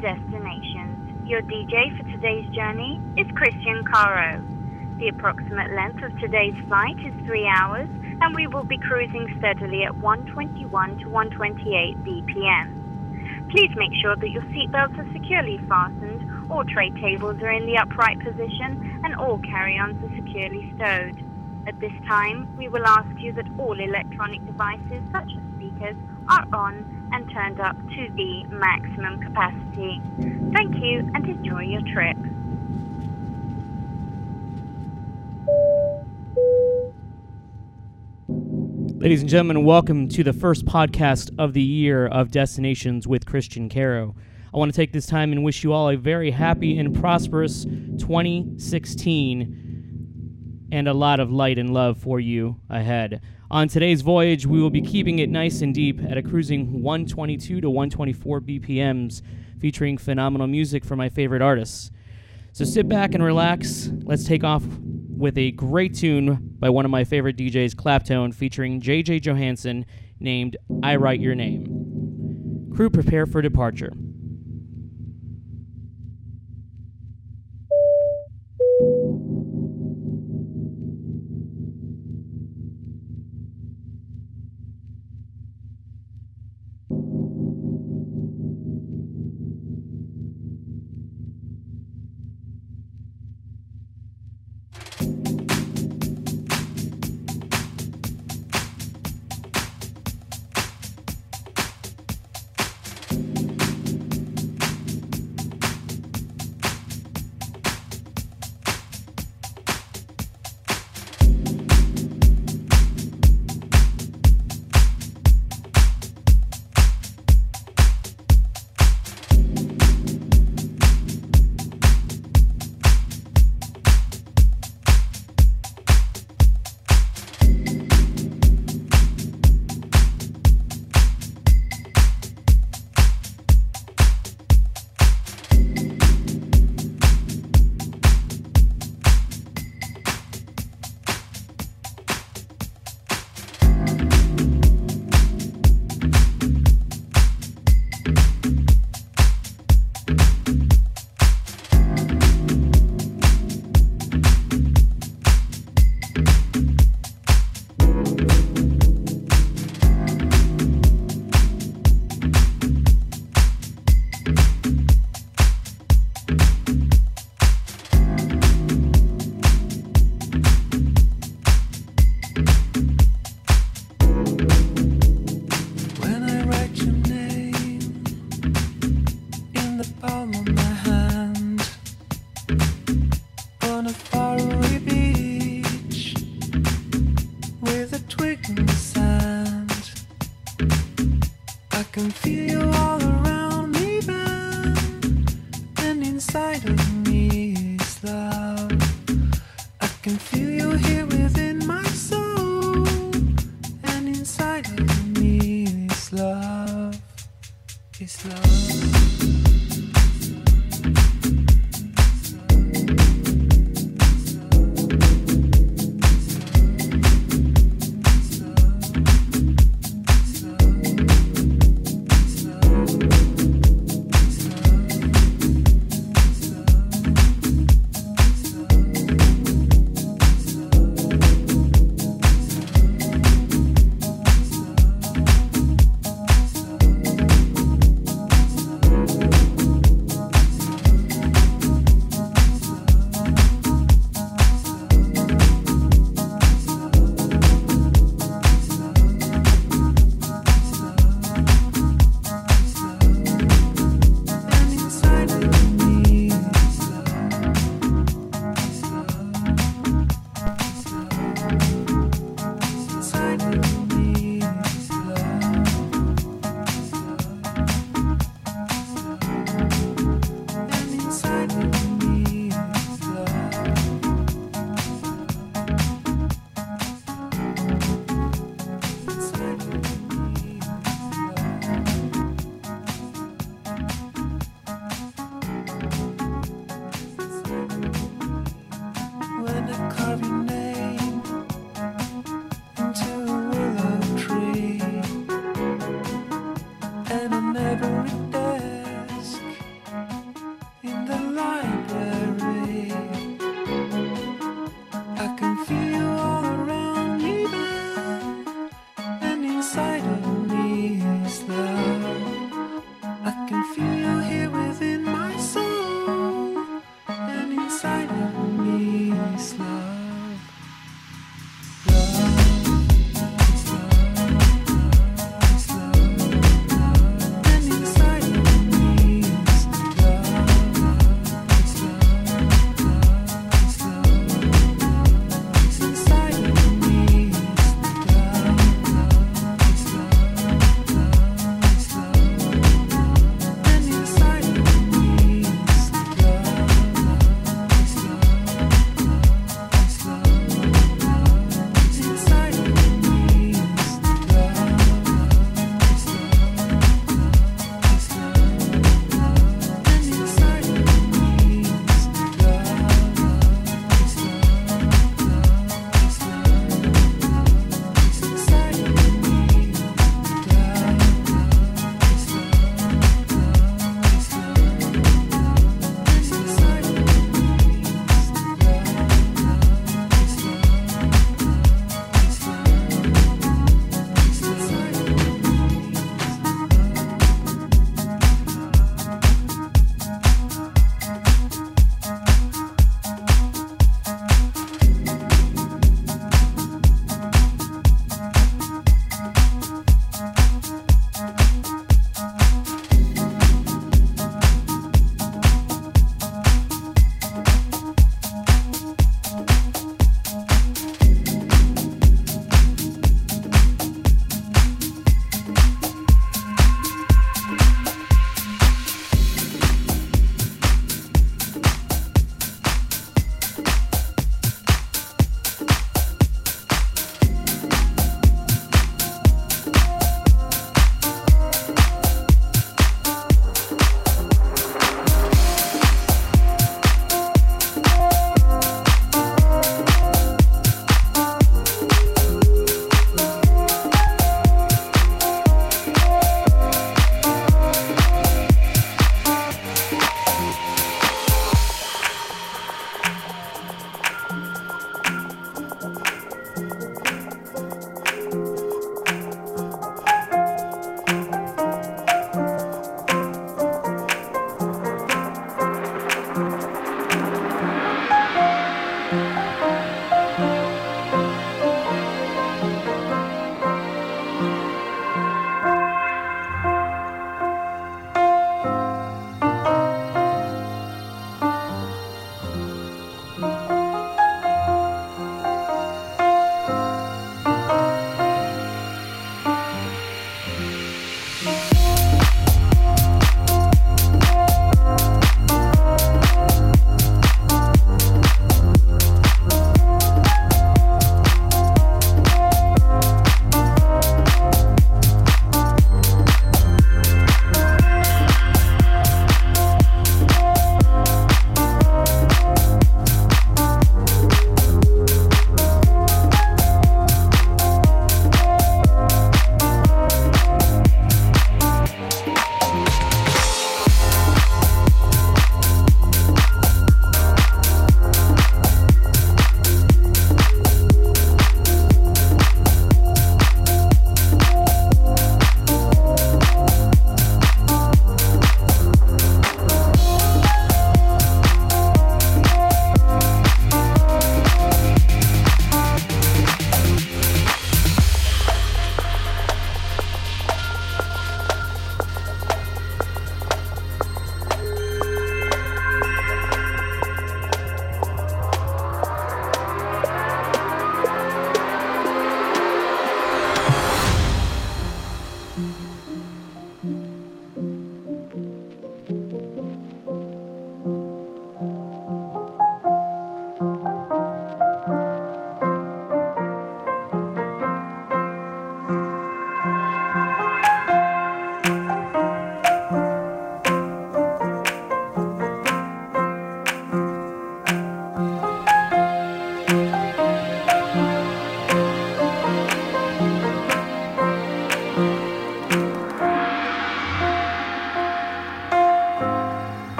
Destinations. Your DJ for today's journey is Kristian Caro. The approximate length of today's flight is three hours, and we will be cruising steadily at 121 to 128 BPM. Please make sure that your seatbelts are securely fastened, all tray tables are in the upright position, and all carry-ons are securely stowed. At this time, we will ask you that all electronic devices, such as speakers, are on and turned up to the maximum capacity. Thank you and enjoy your trip. Ladies and gentlemen, welcome to the first podcast of the year of Destinations with Kristian Caro. I want to take this time and wish you all a very happy and prosperous 2016 and a lot of light and love for you ahead. On today's voyage, we will be keeping it nice and deep at a cruising 122 to 124 BPMs, featuring phenomenal music from my favorite artists. So sit back and relax. Let's take off with a great tune by one of my favorite DJs, Claptone, featuring JJ Johanson, named I Write Your Name. Crew, prepare for departure.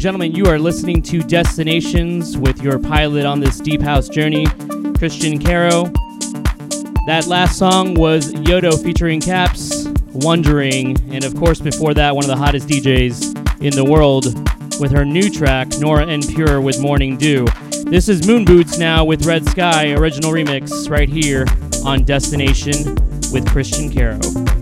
Gentlemen, you are listening to Destinations with your pilot on this deep house journey, Kristian Caro. That last song was Yodo featuring Caps, Wondering, and of course, before that, one of the hottest DJs in the world with her new track, Nora En Pure with Morning Dew. This is Moon Boots now with Red Sky, original remix, right here on Destination with Kristian Caro.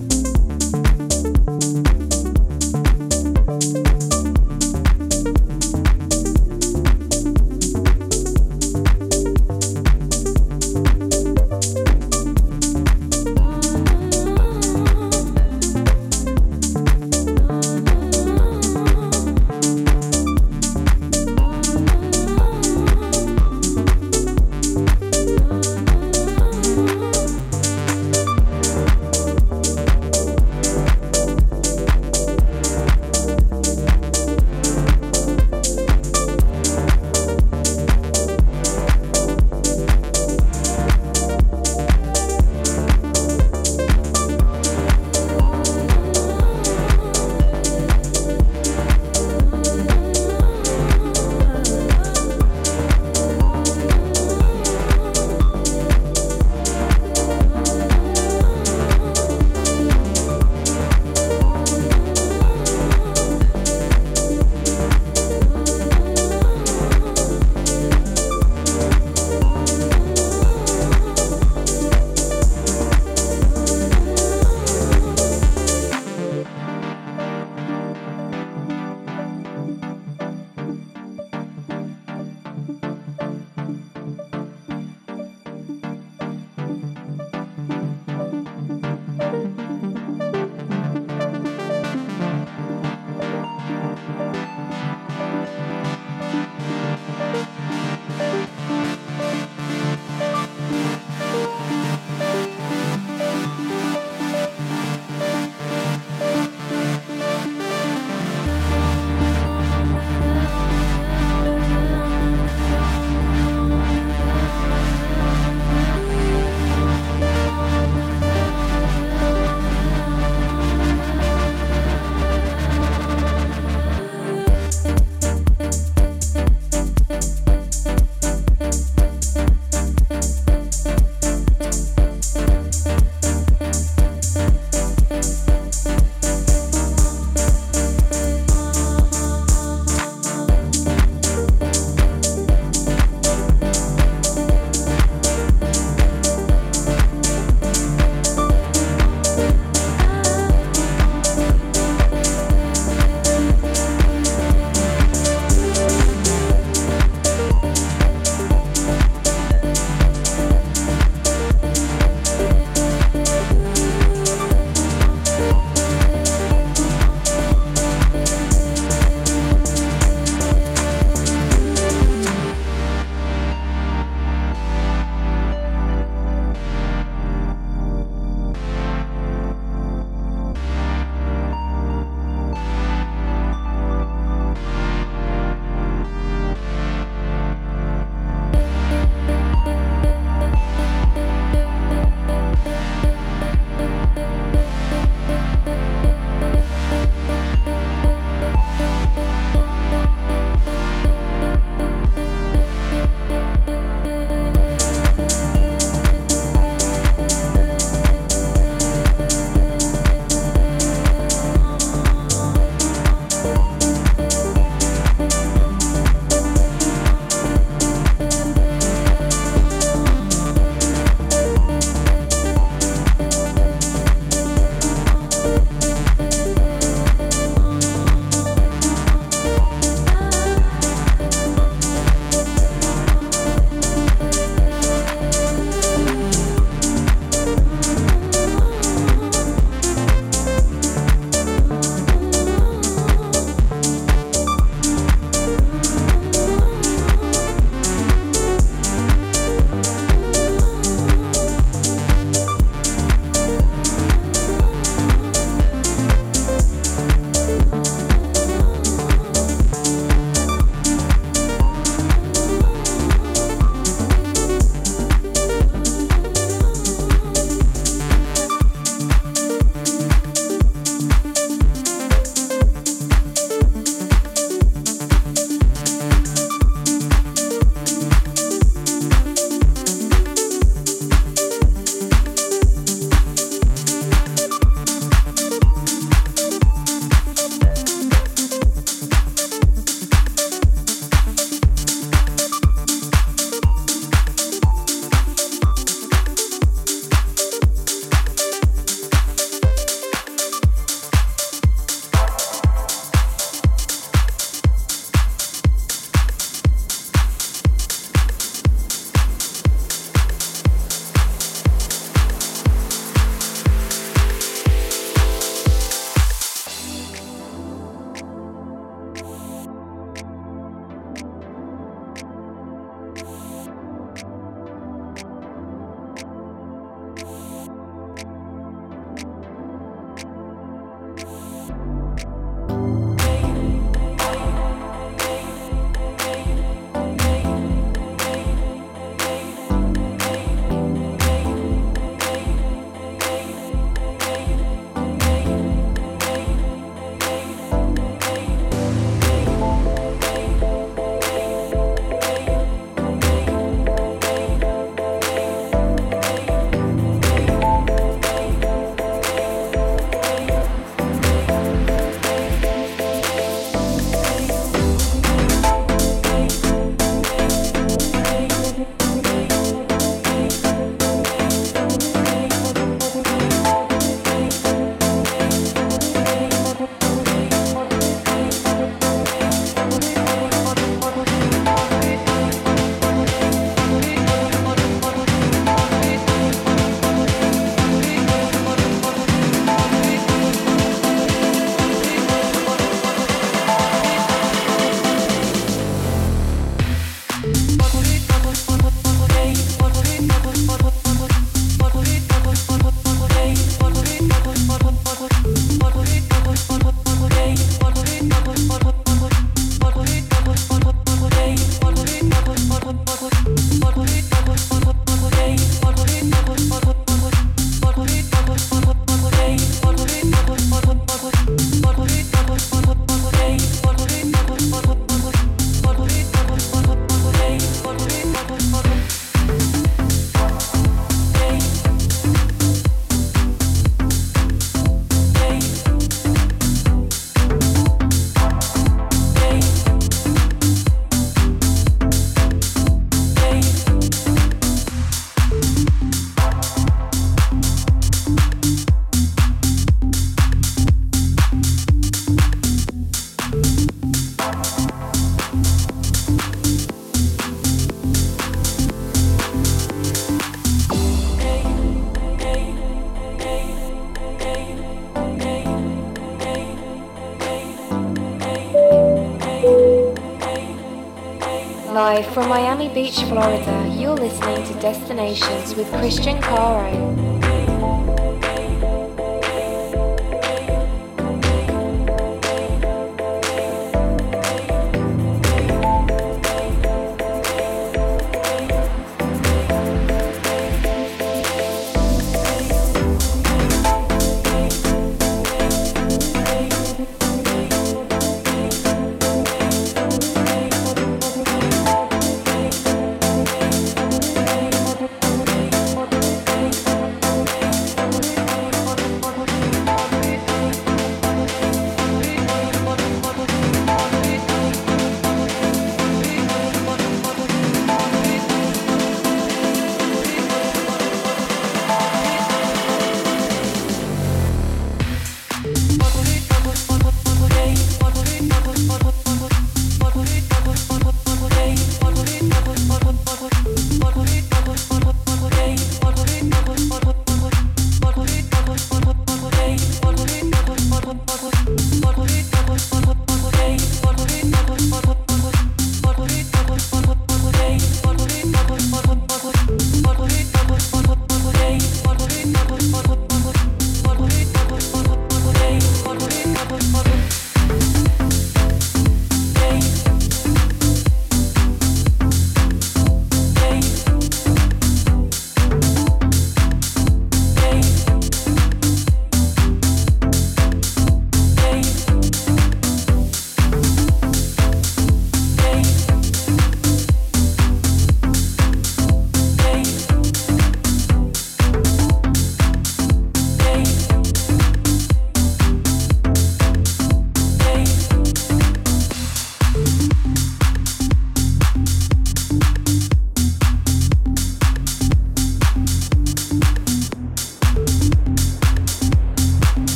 Florida, you're listening to Destinations with Kristian Caro.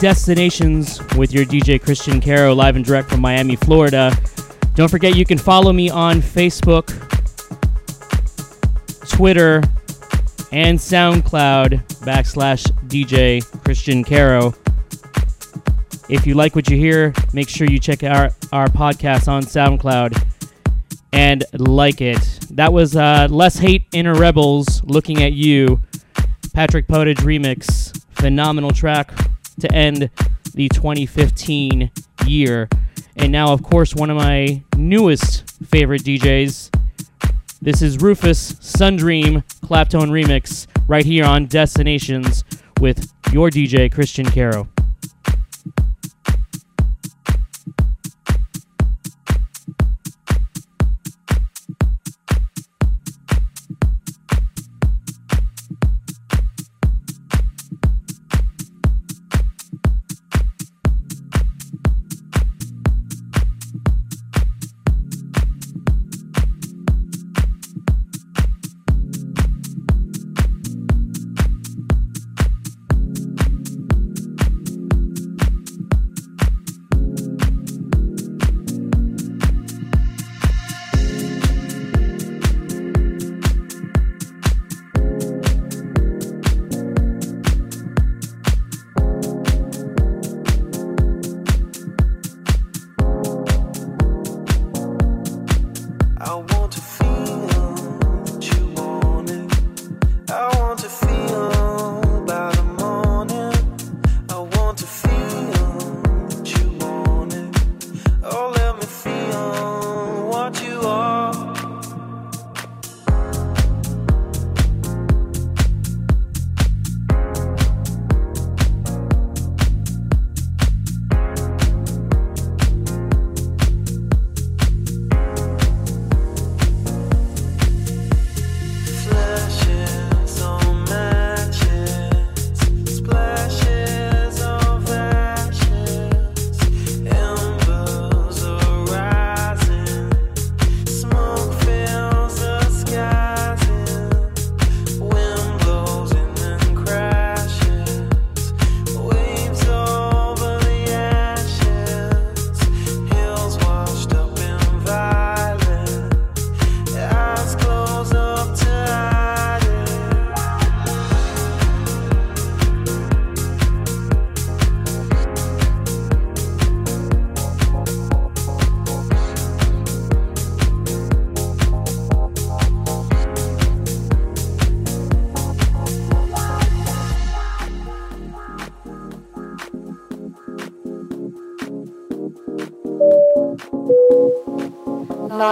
Destinations with your DJ Kristian Caro live and direct from Miami, Florida. Don't forget you can follow me on Facebook, Twitter, and SoundCloud backslash DJ Kristian Caro. If you like what you hear, make sure you check out our, our podcast on SoundCloud and like it. That was uh, Lesshate Inner Rebels looking at you. Patrick Podage remix. Phenomenal track to end the 2015 year. And now, of course, one of my newest favorite DJs. This is Rufus Sundream Claptone remix right here on Destinations with your DJ Kristian Caro.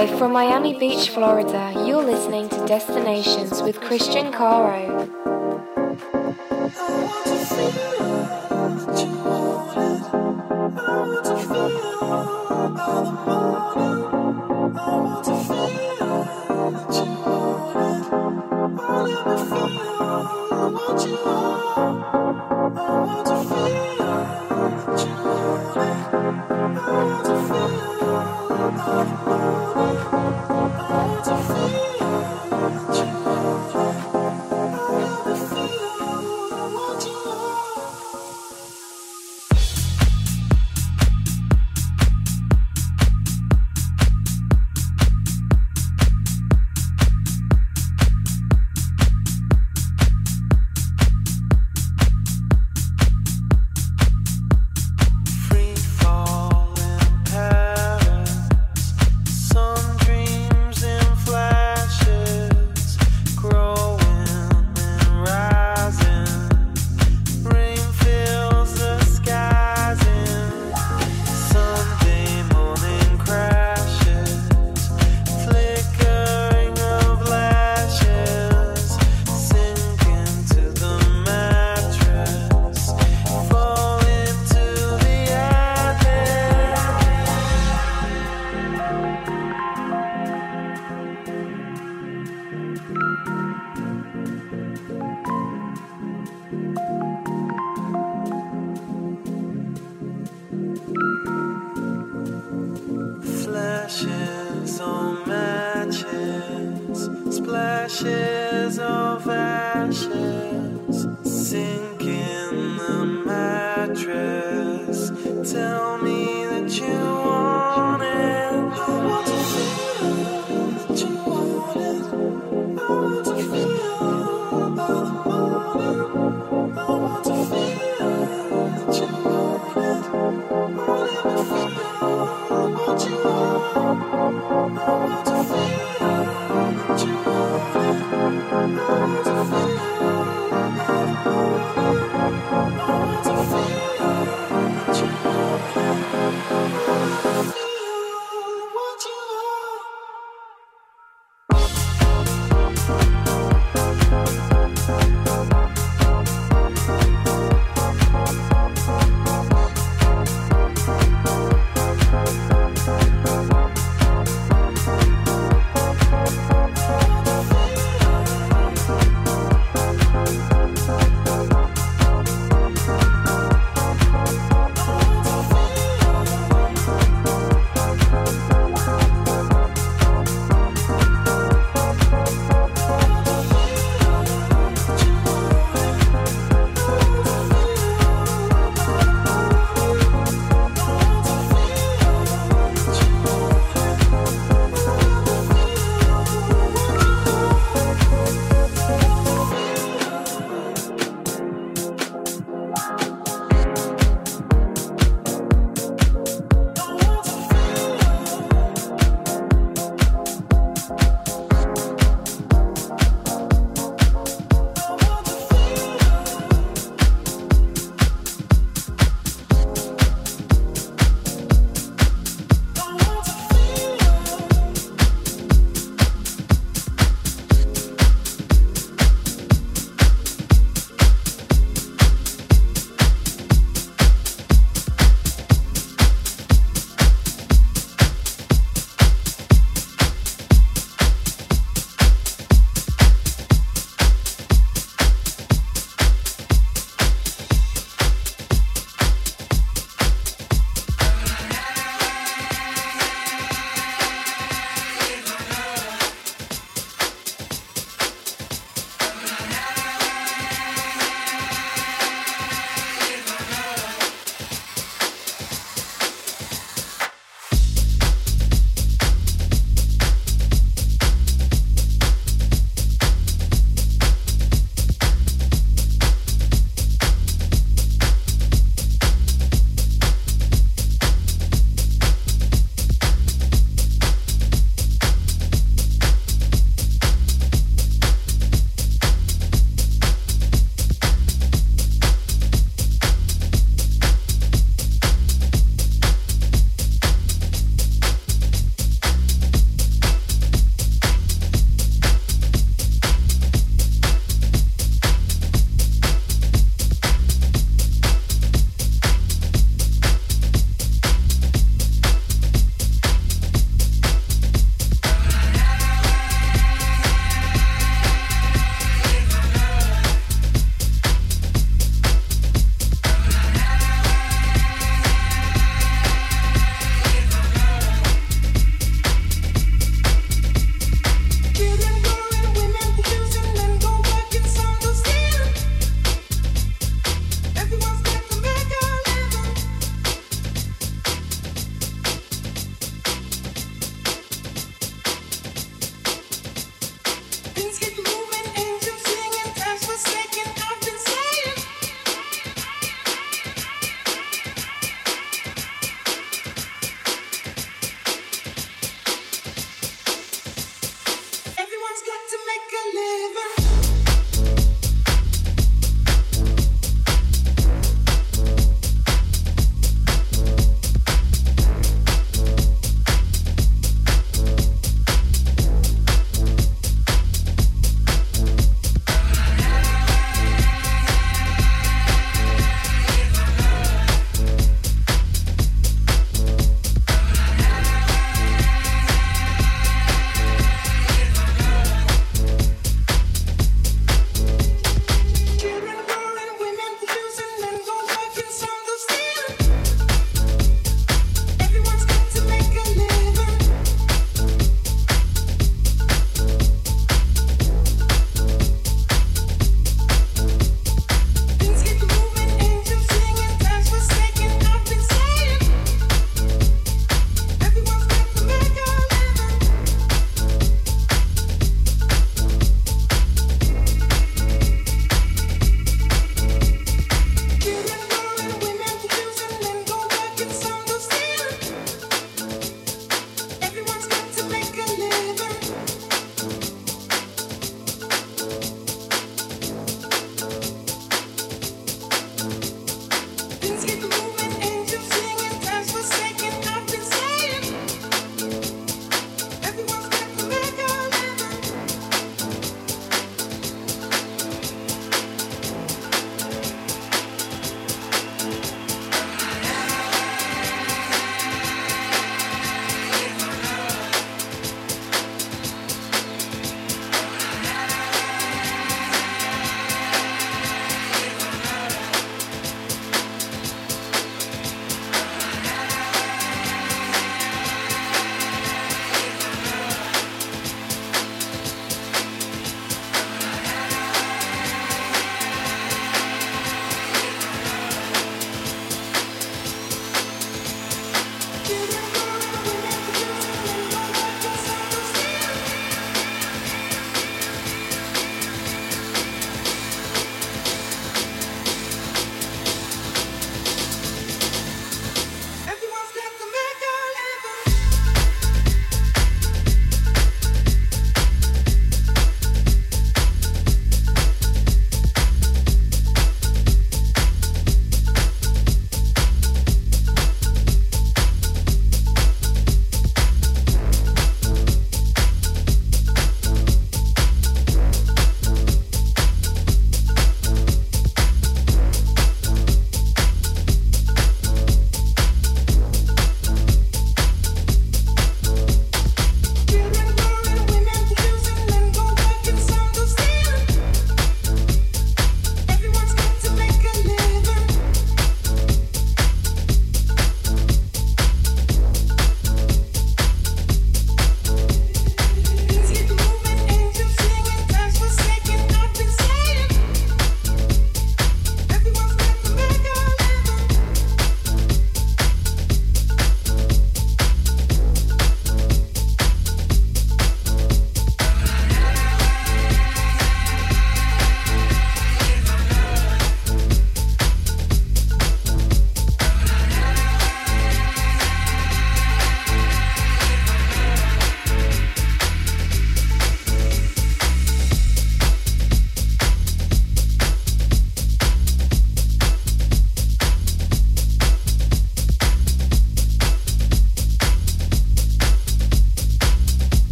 Live from Miami Beach, Florida, you're listening to Destinations with Kristian Caro.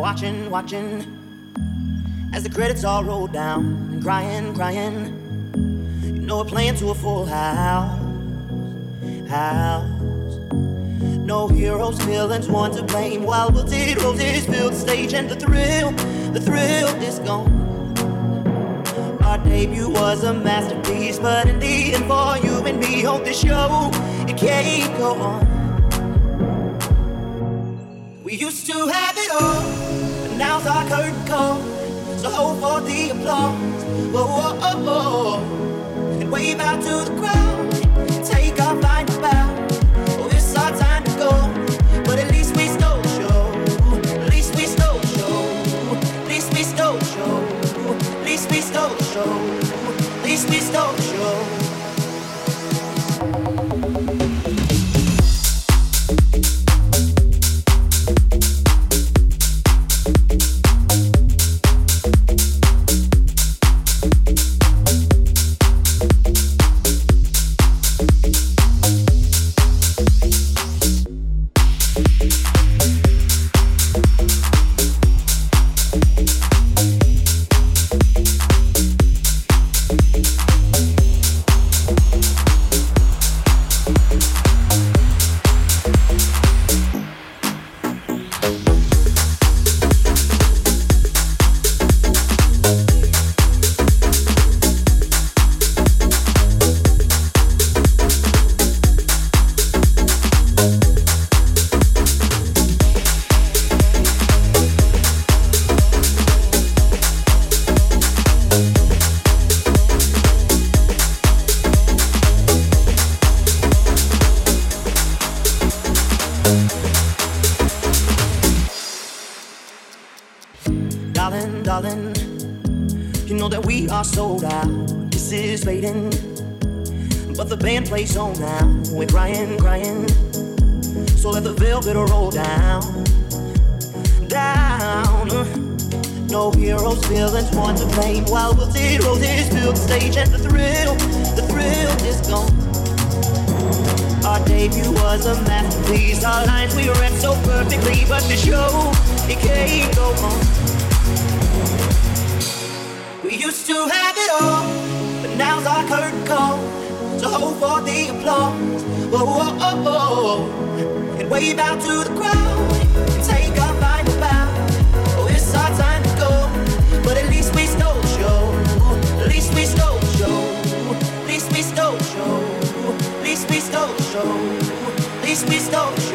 Watching, watching as the credits all roll down and crying, crying. You know we're playing to a full house, house. No heroes, villains, one to blame. While wilted roses fill the stage and the thrill, the thrill is gone. Our debut was a masterpiece, but in the end, for you and me, hope this show it can't go on. We used to have it all, now's our curtain call. So hold for the applause, whoa, whoa, whoa, whoa. and wave out to the crowd. Take our final debut was a masterpiece. Our lines we read so perfectly, but the show it can't go on. We used to have it all, but now's our curtain call. So hold for the applause, whoa, whoa, whoa, whoa. and wave out to the crowd and take our final bow. Oh, it's our time to go, but at least we stole the show. At least we stole the show. At least we stole the show. At least we stole show. At least we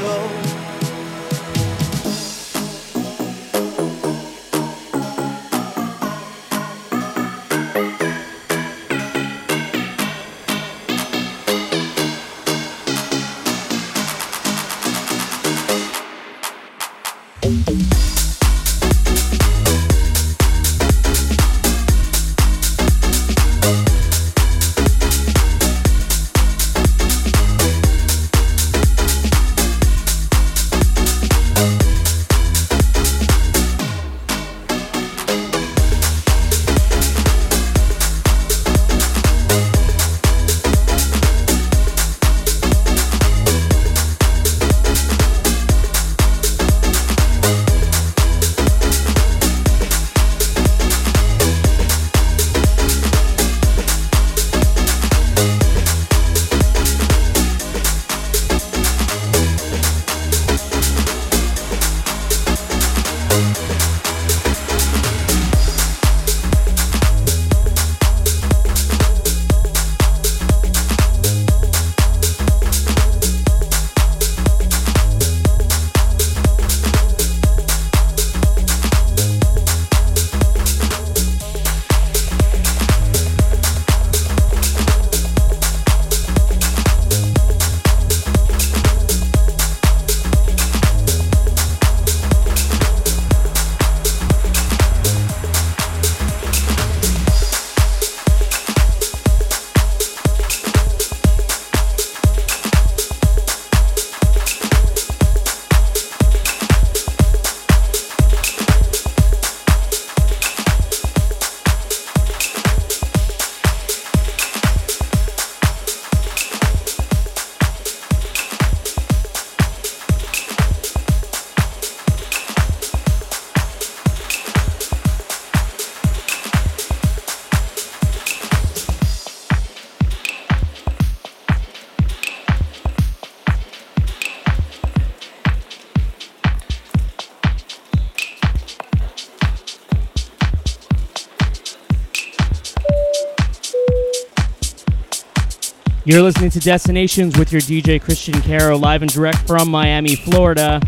You're listening to Destinations with your DJ Kristian Caro, live and direct from Miami, Florida.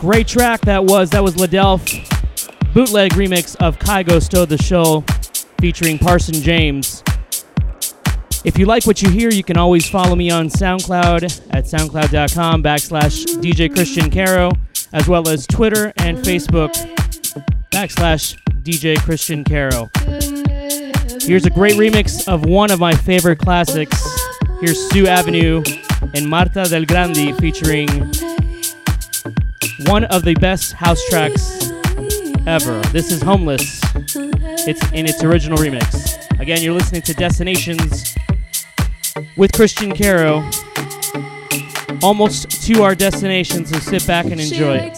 Great track that was. That was Ladelph bootleg remix of Kygo Stole the Show featuring Parson James. If you like what you hear, you can always follow me on SoundCloud at soundcloud.com backslash DJ Kristian Caro, as well as Twitter and Facebook backslash DJ Kristian Caro. Here's a great remix of one of my favorite classics. Here's Sue Avenue and Marta del Grande featuring one of the best house tracks ever. This is Homeless. It's in its original remix. Again, you're listening to Destinations with Kristian Caro. Almost to our destination, so sit back and enjoy.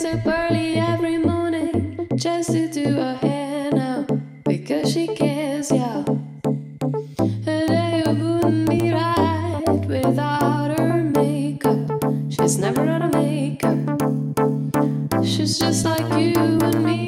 She's just like you and me,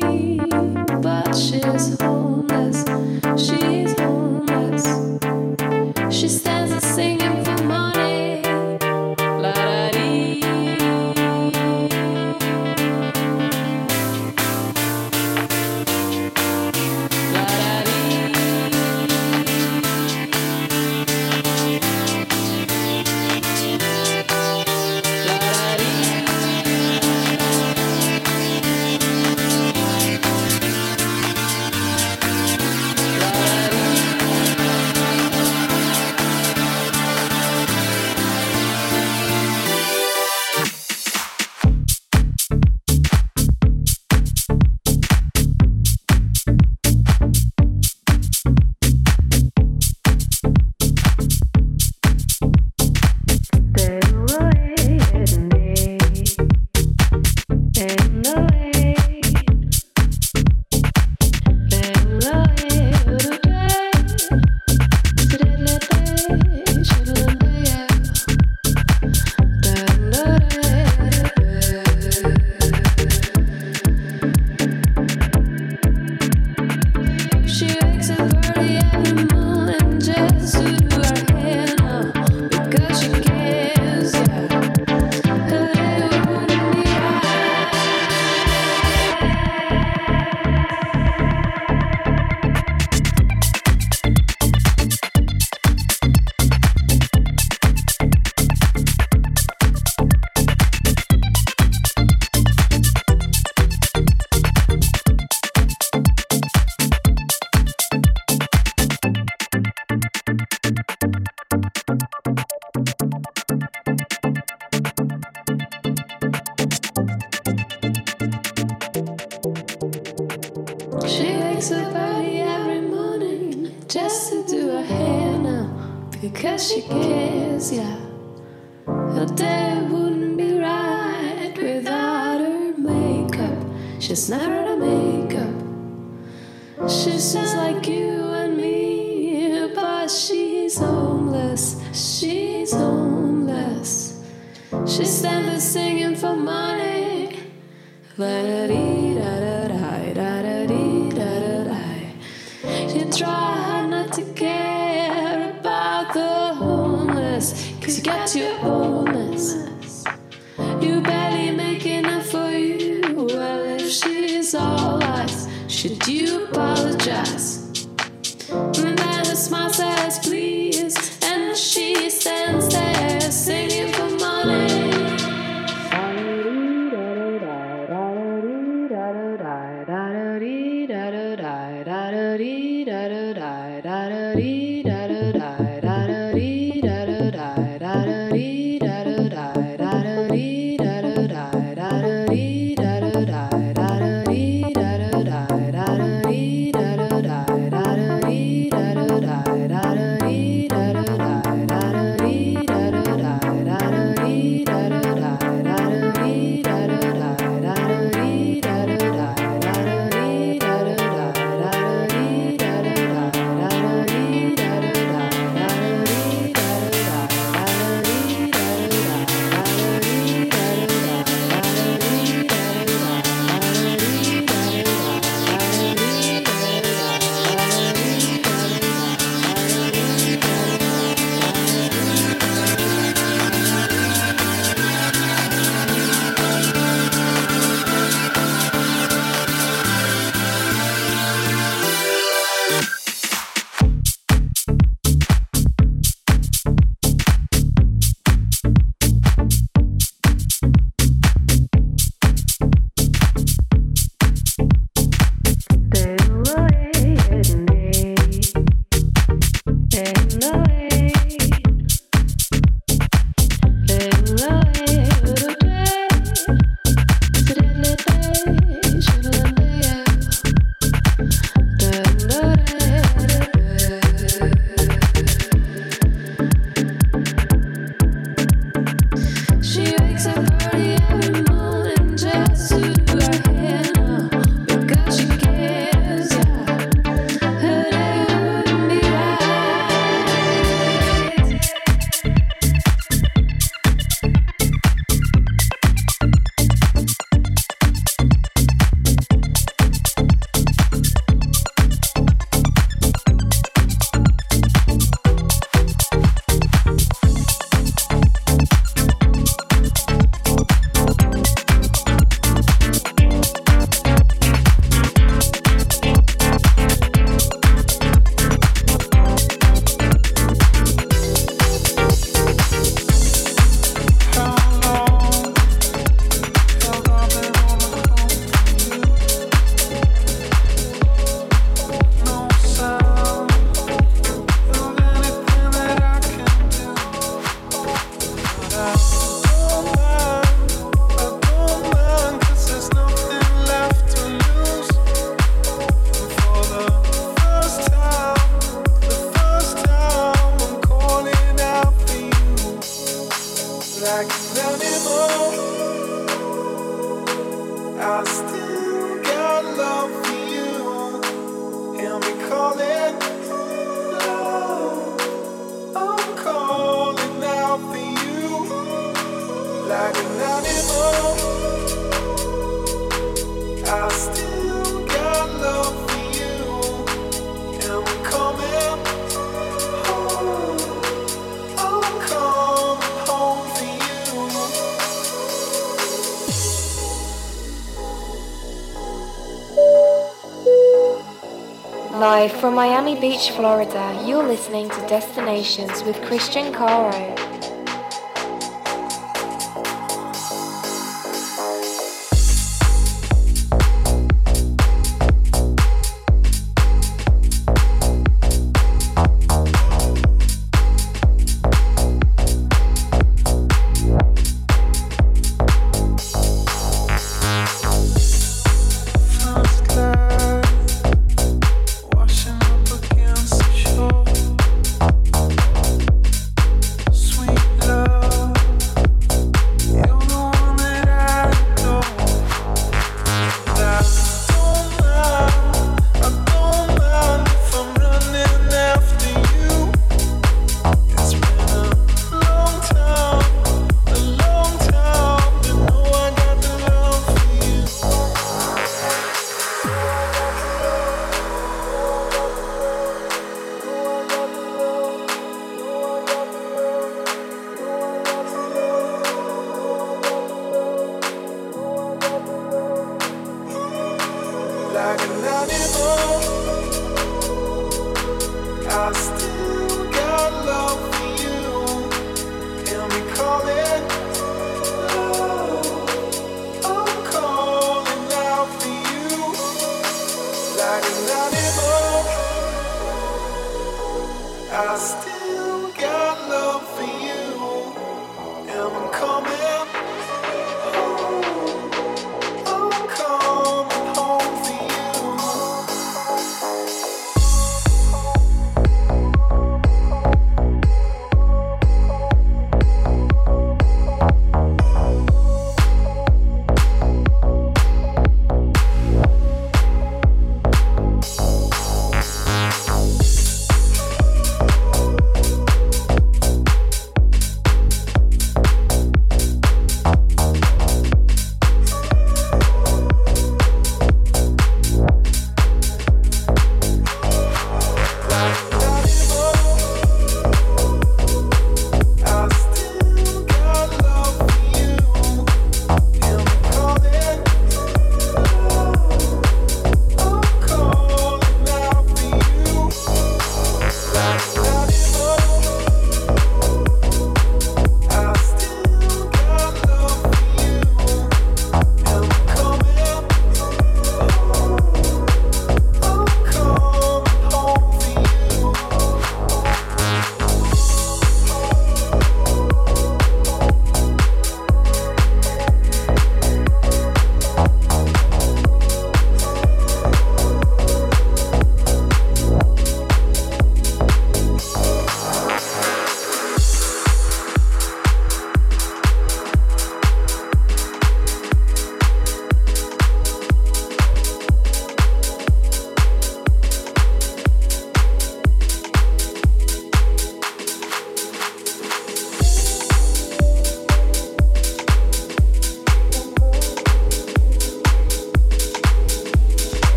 Florida, you're listening to Destinations with Kristian Caro.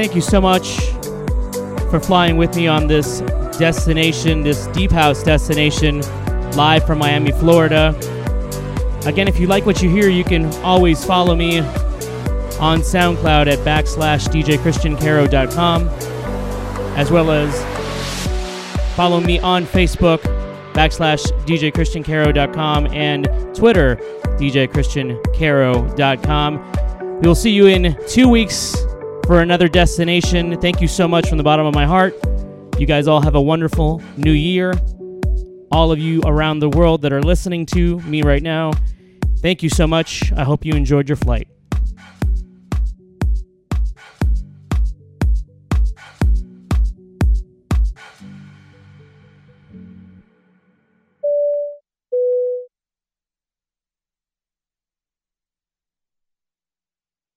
Thank you so much for flying with me on this destination, this deep house destination, live from Miami, Florida. Again, if you like what you hear, you can always follow me on SoundCloud at backslash djkristiancaro.com, as well as follow me on Facebook backslash djkristiancaro.com and Twitter djkristiancaro.com. We'll see you in two weeks for another destination. Thank you so much from the bottom of my heart. You guys all have a wonderful new year. All of you around the world that are listening to me right now, thank you so much. I hope you enjoyed your flight.